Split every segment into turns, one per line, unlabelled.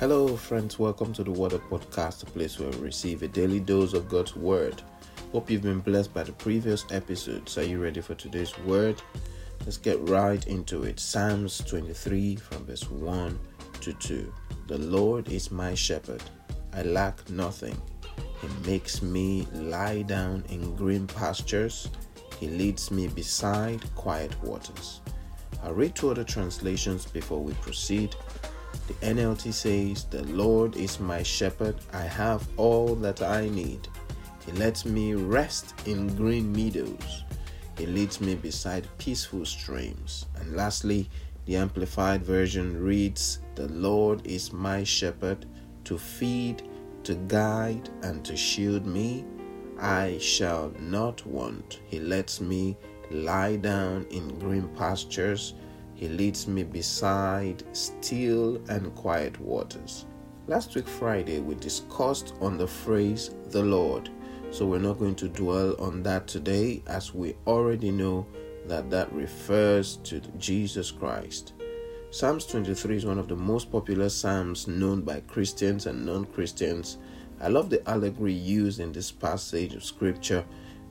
Hello, friends. Welcome to the Water Podcast, a place where we receive a daily dose of God's Word. Hope you've been blessed by the previous episodes. Are you ready for today's word? Let's get right into it. Psalms 23 from verse 1 to 2. The Lord is my shepherd, I lack nothing. He makes me lie down in green pastures, He leads me beside quiet waters. I'll read two other translations before we proceed. The NLT says, The Lord is my shepherd, I have all that I need. He lets me rest in green meadows. He leads me beside peaceful streams. And lastly, the Amplified Version reads, The Lord is my shepherd to feed, to guide, and to shield me. I shall not want. He lets me lie down in green pastures. He leads me beside still and quiet waters. Last week, Friday, we discussed on the phrase the Lord. So we're not going to dwell on that today as we already know that that refers to Jesus Christ. Psalms 23 is one of the most popular psalms known by Christians and non Christians. I love the allegory used in this passage of scripture.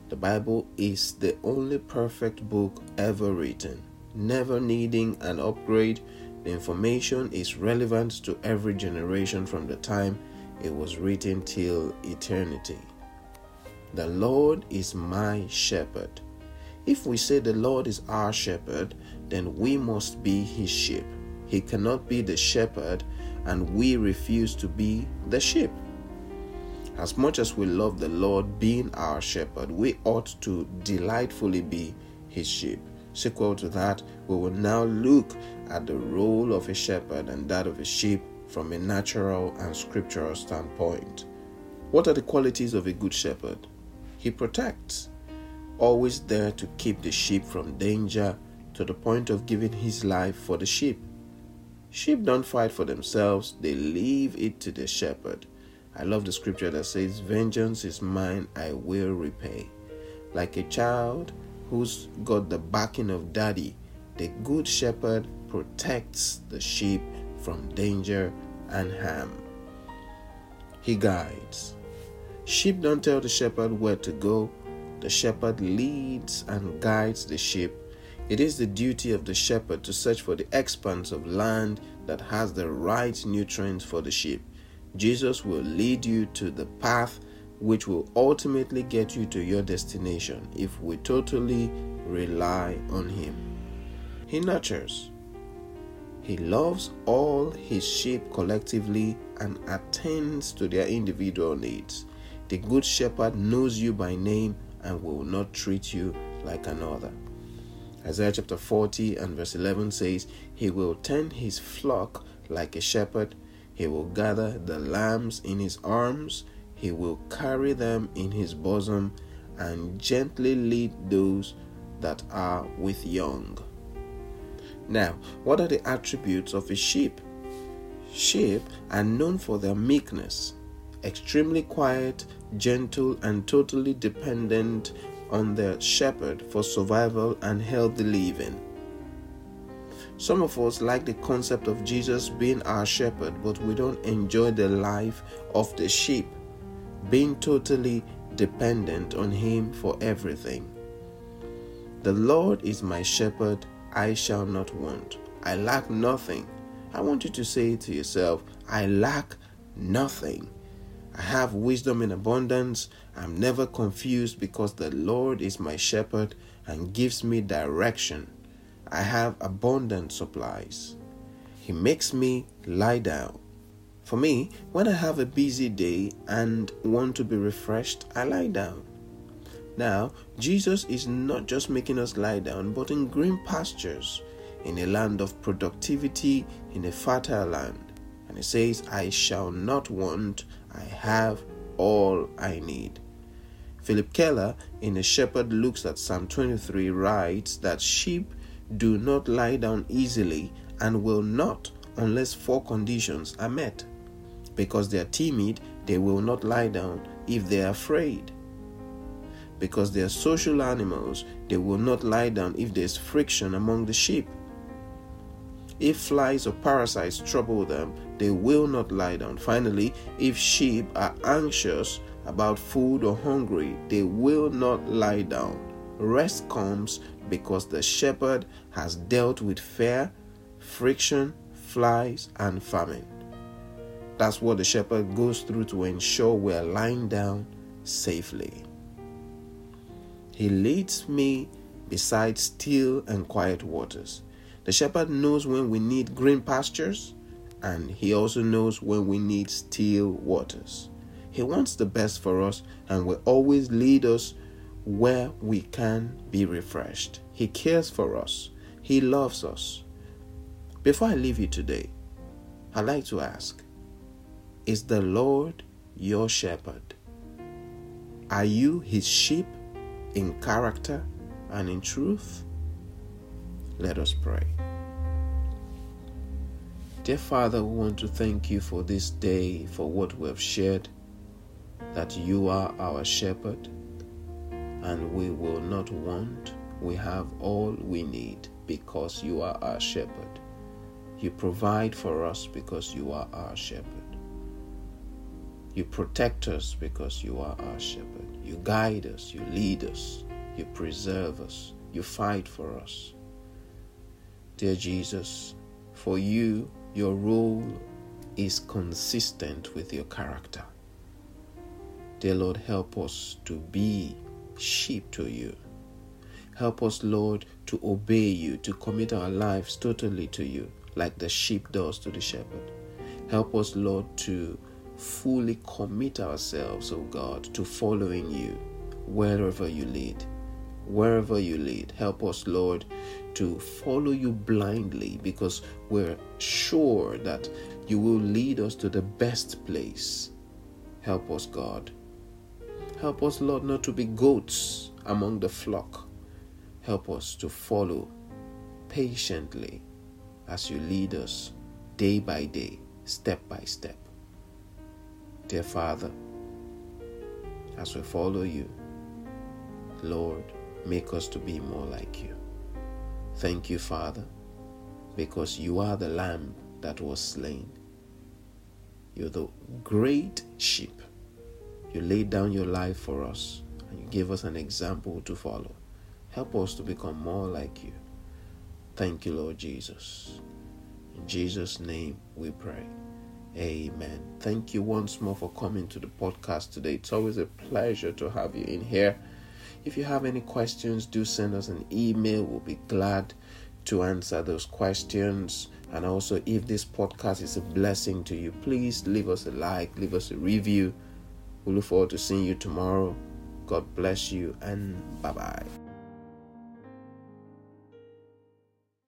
The Bible is the only perfect book ever written, never needing an upgrade. The information is relevant to every generation from the time it was written till eternity. The Lord is my shepherd. If we say the Lord is our shepherd, then we must be his sheep. He cannot be the shepherd and we refuse to be the sheep. As much as we love the Lord being our shepherd, we ought to delightfully be his sheep. Sequel to that, we will now look at the role of a shepherd and that of a sheep from a natural and scriptural standpoint. What are the qualities of a good shepherd? He protects, always there to keep the sheep from danger to the point of giving his life for the sheep. Sheep don't fight for themselves, they leave it to the shepherd. I love the scripture that says, Vengeance is mine, I will repay. Like a child who's got the backing of daddy, the good shepherd protects the sheep from danger and harm. He guides. Sheep don't tell the shepherd where to go, the shepherd leads and guides the sheep it is the duty of the shepherd to search for the expanse of land that has the right nutrients for the sheep. Jesus will lead you to the path which will ultimately get you to your destination if we totally rely on Him. He nurtures. He loves all His sheep collectively and attends to their individual needs. The Good Shepherd knows you by name and will not treat you like another. Isaiah chapter 40 and verse 11 says, He will tend his flock like a shepherd. He will gather the lambs in his arms. He will carry them in his bosom and gently lead those that are with young. Now, what are the attributes of a sheep? Sheep are known for their meekness, extremely quiet, gentle, and totally dependent on their shepherd for survival and healthy living. Some of us like the concept of Jesus being our shepherd, but we don't enjoy the life of the sheep, being totally dependent on Him for everything. The Lord is my shepherd, I shall not want. I lack nothing. I want you to say to yourself, I lack nothing. I have wisdom in abundance. I'm never confused because the Lord is my shepherd and gives me direction. I have abundant supplies. He makes me lie down. For me, when I have a busy day and want to be refreshed, I lie down. Now, Jesus is not just making us lie down, but in green pastures, in a land of productivity, in a fertile land. And he says, I shall not want, I have all I need. Phillip Keller, in A Shepherd Looks at Psalm 23, writes that sheep do not lie down easily and will not unless four conditions are met. Because they are timid, they will not lie down if they are afraid. Because they are social animals, they will not lie down if there is friction among the sheep. If flies or parasites trouble them, they will not lie down. Finally, if sheep are anxious about food or hungry, they will not lie down. Rest comes because the shepherd has dealt with fear, friction, flies, and famine. That's what the shepherd goes through to ensure we're lying down safely. He leads me beside still and quiet waters. The shepherd knows when we need green pastures, and he also knows when we need still waters. He wants the best for us and will always lead us where we can be refreshed. He cares for us, He loves us. Before I leave you today, I'd like to ask Is the Lord your shepherd? Are you His sheep in character and in truth? Let us pray. Dear Father, we want to thank you for this day, for what we have shared, that you are our shepherd and we will not want. We have all we need because you are our shepherd. You provide for us because you are our shepherd. You protect us because you are our shepherd. You guide us, you lead us, you preserve us, you fight for us. Dear Jesus, for you, your role is consistent with your character. Dear Lord, help us to be sheep to you. Help us, Lord, to obey you, to commit our lives totally to you, like the sheep does to the shepherd. Help us, Lord, to fully commit ourselves, O oh God, to following you wherever you lead. Wherever you lead, help us, Lord, to follow you blindly because we're sure that you will lead us to the best place. Help us, God. Help us, Lord, not to be goats among the flock. Help us to follow patiently as you lead us day by day, step by step. Dear Father, as we follow you, Lord, make us to be more like you. Thank you, Father, because you are the lamb that was slain. You're the great sheep you laid down your life for us and you gave us an example to follow. Help us to become more like you. Thank you, Lord Jesus. In Jesus' name we pray. Amen. Thank you once more for coming to the podcast today. It's always a pleasure to have you in here. If you have any questions, do send us an email. We'll be glad to answer those questions. And also, if this podcast is a blessing to you, please leave us a like, leave us a review. We look forward to seeing you tomorrow. God bless you and bye bye.